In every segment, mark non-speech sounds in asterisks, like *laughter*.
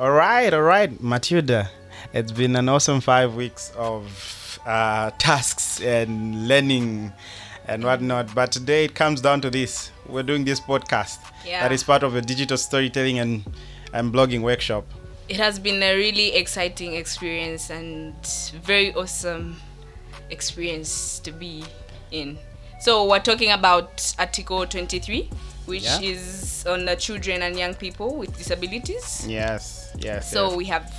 All right, all right, Matilda. It's been an awesome five weeks of uh, tasks and learning and whatnot. But today it comes down to this: we're doing this podcast Yeah. that is part of a digital storytelling and and blogging workshop. It has been a really exciting experience and very awesome experience to be in. So we're talking about Article 23, which Yeah. is on the children and young people with disabilities. Yes, yes. So yes. we have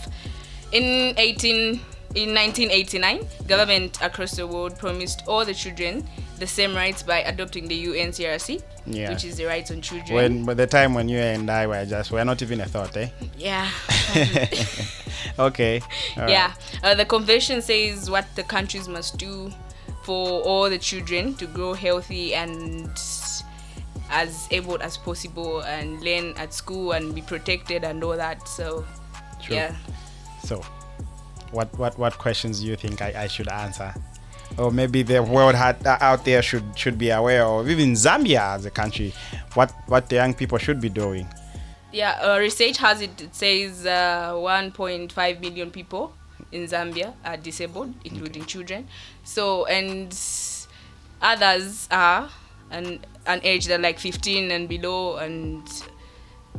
in 18 in 1989, government across the world promised all the children the same rights by adopting the UNCRC, Yeah. which is the rights on children. when by the time when you and I were just we're not even a thought, eh? yeah. *laughs* okay. all right. Yeah, uh, the convention says what the countries must do for all the children to grow healthy and as able as possible and learn at school and be protected and all that. So, True. yeah. So, what what what questions do you think I, I should answer? Or maybe the world had, out there should should be aware of, even Zambia as a country, what what the young people should be doing. Yeah, uh, research has it, it says uh, 1.5 million people in Zambia are disabled, including children. So, and others are an, an age that like 15 and below and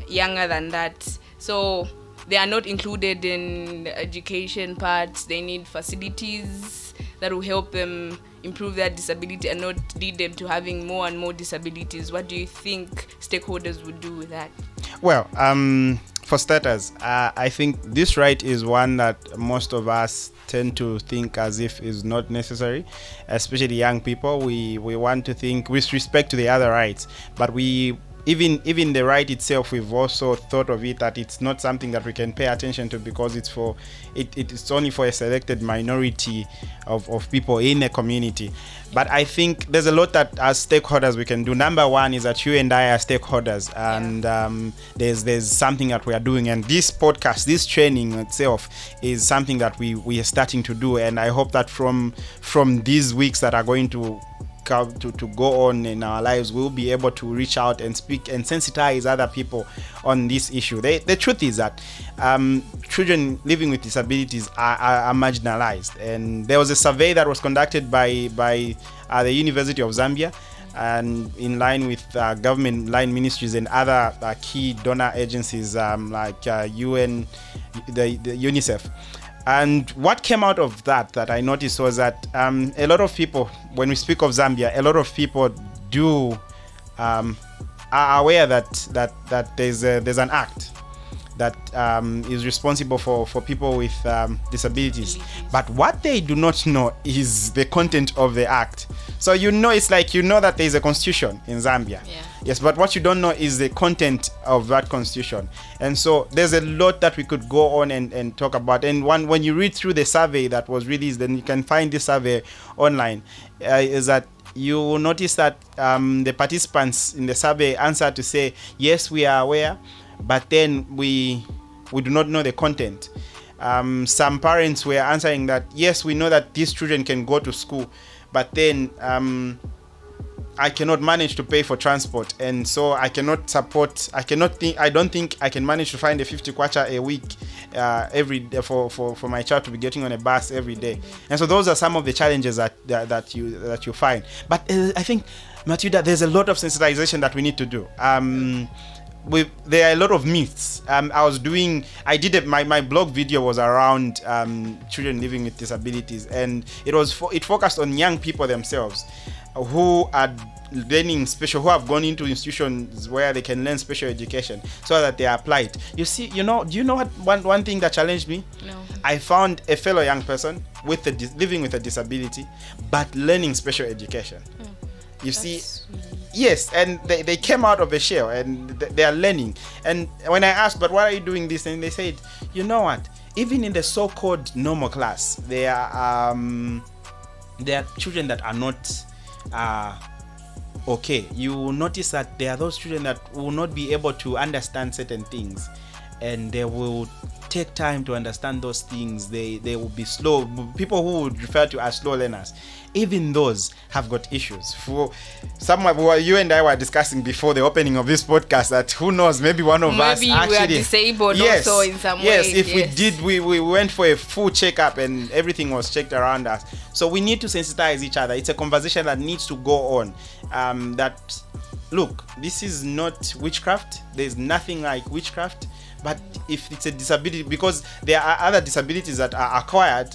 younger than that. So, they are not included in the education parts. They need facilities that will help them improve their disability and not lead them to having more and more disabilities. What do you think stakeholders would do with that? Well, um, for starters, uh, I think this right is one that most of us tend to think as if is not necessary, especially young people. We we want to think with respect to the other rights, but we even even the right itself we've also thought of it that it's not something that we can pay attention to because it's for it, it's only for a selected minority of, of people in a community. But i think there's a lot that as stakeholders we can do. Number one is that you and i are stakeholders and um, there's there's something that we are doing. And this podcast this training itself is something that we we are starting to do. And i hope that from from these weeks that are going to to, to go on in our lives we'll be able to reach out and speak and sensitize other people on this issue. The, the truth is that um, children living with disabilities are, are, are marginalized. And there was a survey that was conducted by by uh, the university of zambia and in line with uh, government line ministries and other uh, key donor agencies um, like uh, un the, the unicef and what came out of that that I noticed was that um, a lot of people, when we speak of Zambia, a lot of people do um, are aware that that that there's a, there's an act that um, is responsible for for people with um, disabilities. But what they do not know is the content of the act. So you know, it's like you know that there is a constitution in Zambia. Yeah. Yes, but what you don't know is the content of that constitution. And so there's a lot that we could go on and, and talk about. And one when you read through the survey that was released, then you can find this survey online, uh, is that you will notice that um, the participants in the survey answered to say, yes, we are aware, but then we we do not know the content. Um, some parents were answering that, yes, we know that these children can go to school, but then um, I cannot manage to pay for transport, and so I cannot support. I cannot think. I don't think I can manage to find a 50 kwacha a week uh, every day for, for for my child to be getting on a bus every day. And so those are some of the challenges that that, that you that you find. But uh, I think, Matilda, there's a lot of sensitization that we need to do. Um, with there are a lot of myths. Um, I was doing, I did it. My, my blog video was around um, children living with disabilities, and it was fo- it focused on young people themselves who are learning special, who have gone into institutions where they can learn special education, so that they apply it. You see, you know, do you know what one one thing that challenged me? No. I found a fellow young person with a dis- living with a disability, but learning special education. You see, really- yes and they, they came out of a shell and th- they are learning. And when i asked but why are you doing this? And they said you know what? Even in the so-called normal class there are um there are children that are not uh okay. You will notice that there are those children that will not be able to understand certain things and they will take time to understand those things. They they will be slow. People who would refer to as slow learners, even those have got issues. For some, of- you and I were discussing before the opening of this podcast that who knows, maybe one of us Maybe we are actually disabled yes, also in some yes, way, if yes. we did, we, we went for a full checkup and everything was checked around us. So we need to sensitize each other. It's a conversation that needs to go on. Um, that look, this is not witchcraft. There's nothing like witchcraft. But if it's a disability, because there are other disabilities that are acquired,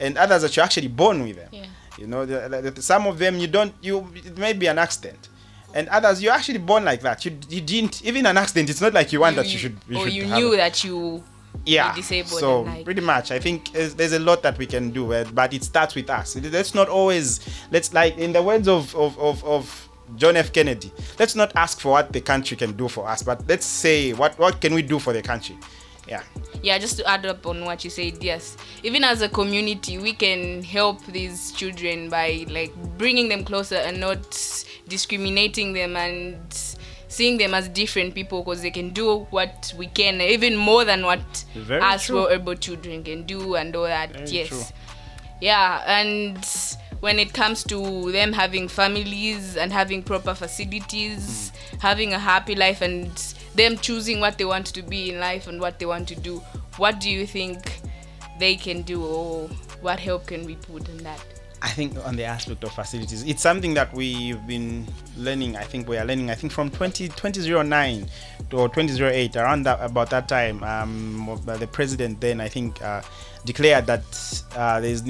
and others that you're actually born with them. Yeah. You know, the, the, some of them you don't. You it may be an accident. And others, you're actually born like that. You, you didn't even an accident. It's not like you want that you should. You or should you knew it that you yeah disabled. so like, pretty much i think there's, a lot that we can do but it starts with us let's not always let's like in the words of of, of, of john f. Kennedy. Let's not ask for what the country can do for us but let's say what what can we do for the country? Yeah. Yeah just to add up on what you said yes. Even as a community we can help these children by like bringing them closer and not discriminating them and seeing them as different people because they can do what we can even more than what Very us true. able children can do and all that Very yes. true. yeah and when it comes to them having families and having proper facilities having a happy life and them choosing what they want to be in life and what they want to do what do you think they can do or what help can we put in that I think on the aspect of facilities, it's something that we've been learning. I think we are learning. I think from 20, 2009 to or 2008, around that about that time, um, the president then I think uh, declared that uh, there's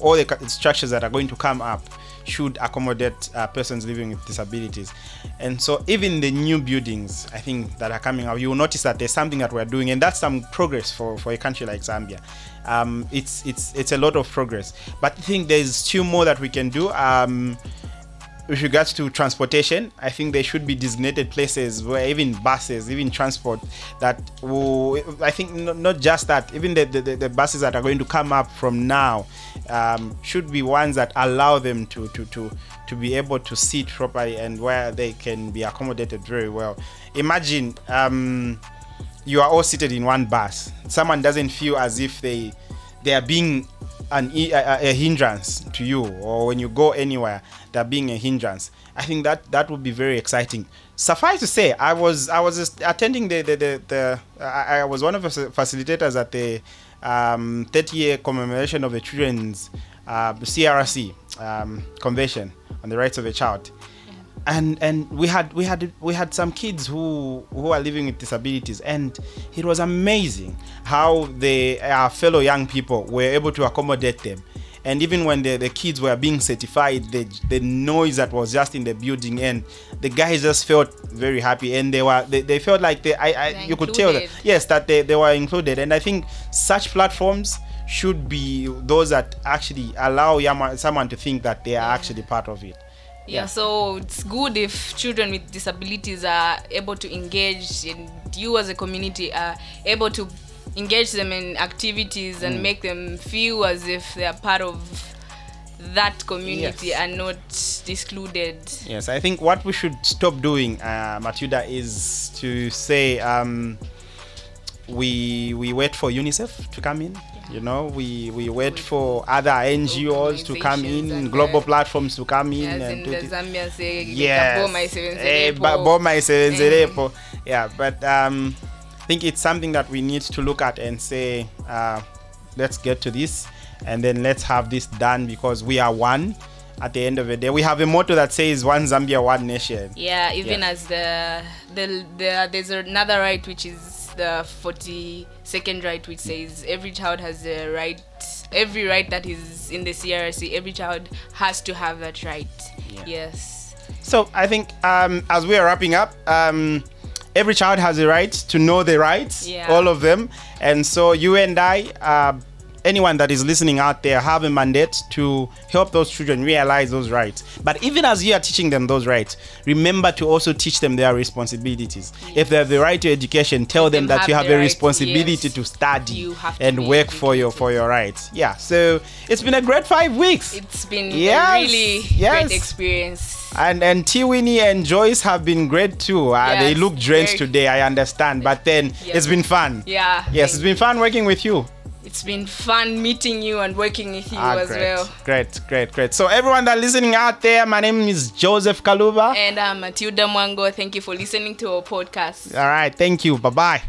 all the structures that are going to come up should accommodate uh, persons living with disabilities. And so even the new buildings, I think that are coming out, you will notice that there's something that we're doing, and that's some progress for, for a country like Zambia. Um, it's it's it's a lot of progress, but I think there's still more that we can do. Um, with regards to transportation, I think there should be designated places where even buses, even transport that will, I think not, just that, even the, the, the buses that are going to come up from now um, should be ones that allow them to, to, to, to be able to sit properly and where they can be accommodated very well. Imagine um, you are all seated in one bus. Someone doesn't feel as if they they are being an a, a- hindrance to you, or when you go anywhere, they're being a hindrance. I think that that would be very exciting. Suffice to say, I was I was attending the the the, the I, I was one of the facilitators at the um, 30 year commemoration of the children's uh, CRC um, convention on the rights of a child and and we had we had we had some kids who who are living with disabilities and it was amazing how the our fellow young people were able to accommodate them. And even when the, the kids were being certified the the noise that was just in the building and the guys just felt very happy and they were they, they felt like they I, I They're you could tell that yes that they, they were included. And i think such platforms should be those that actually allow someone to think that they are actually part of it yeah, so it's good if children with disabilities are able to engage and you as a community are able to engage them in activities and make them feel as if they are part of that community Yes. and not excluded Yes, I think what we should stop doing, uh, Matilda, is to say um, we we wait for UNICEF to come in. You know, we we wait for other NGOs to come in, global platforms to come in as and in do the Zambia say yes. Boma Eh, isebenzerepo. Yeah, but um, I think it's something that we need to look at and say, uh, let's get to this, and then let's have this done because we are one. At the end of the day, we have a motto that says "One Zambia, One Nation." yeah even Yeah. as the, the the there's another right which is the 42nd right which says every child has the right every right that is in the crc every child has to have that right Yeah. yes So I think um, as we are wrapping up, um, every child has a right to know the rights, Yeah. all of them. And so you and I, uh, anyone that is listening out there have a mandate to help those children realize those rights. But even as you are teaching them those rights, remember to also teach them their responsibilities. If they have the right to education, tell them, them that you have a right, responsibility yes. to study You to and work for your for your rights. Yeah. So it's been a great five weeks. It's been Yes, a really yes. great experience. And and T Winnie and Joyce have been great too. Uh, they look drenched very- today, I understand. But then Yes. it's been fun. Yeah. Yes, it's thank been fun working with you. It's been fun meeting you and working with you Ah, as great, well. great, great, great. So everyone that listening out there, my name is Joseph Kaluba. And I'm Matilda Mwango. Thank you for listening to our podcast. All right, thank you. Bye bye.